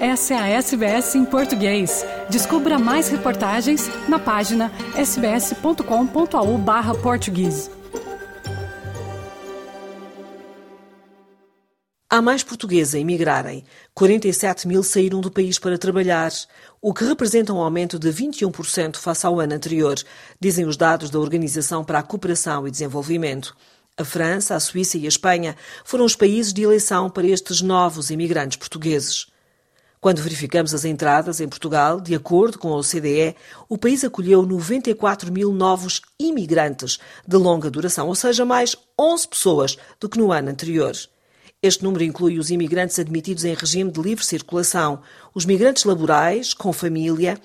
Essa é a SBS em português. Descubra mais reportagens na página sbs.com.au/português. Há mais portugueses a emigrarem. 47 mil saíram do país para trabalhar, o que representa um aumento de 21% face ao ano anterior, dizem os dados da Organização para a Cooperação e Desenvolvimento. A França, a Suíça e a Espanha foram os países de eleição para estes novos imigrantes portugueses. Quando verificamos as entradas em Portugal, de acordo com a OCDE, o país acolheu 94 mil novos imigrantes de longa duração, ou seja, mais 11 pessoas do que no ano anterior. Este número inclui os imigrantes admitidos em regime de livre circulação, os migrantes laborais, com família,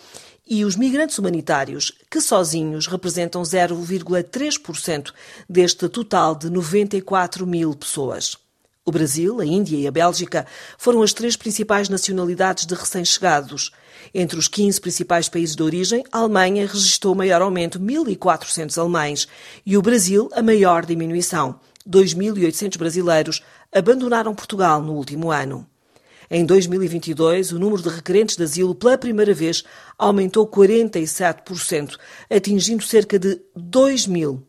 e os migrantes humanitários, que sozinhos representam 0,3% deste total de 94 mil pessoas. O Brasil, a Índia e a Bélgica foram as três principais nacionalidades de recém-chegados. Entre os 15 principais países de origem, a Alemanha registrou o maior aumento, 1.400 alemães, e o Brasil a maior diminuição. 2.800 brasileiros abandonaram Portugal no último ano. Em 2022, o número de requerentes de asilo pela primeira vez aumentou 47%, atingindo cerca de 2 mil.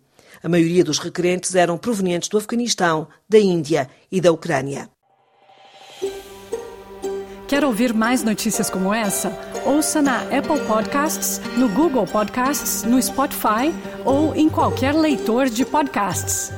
A maioria dos requerentes eram provenientes do Afeganistão, da Índia e da Ucrânia. Quer ouvir mais notícias como essa? Ouça na Apple Podcasts, no Google Podcasts, no Spotify ou em qualquer leitor de podcasts.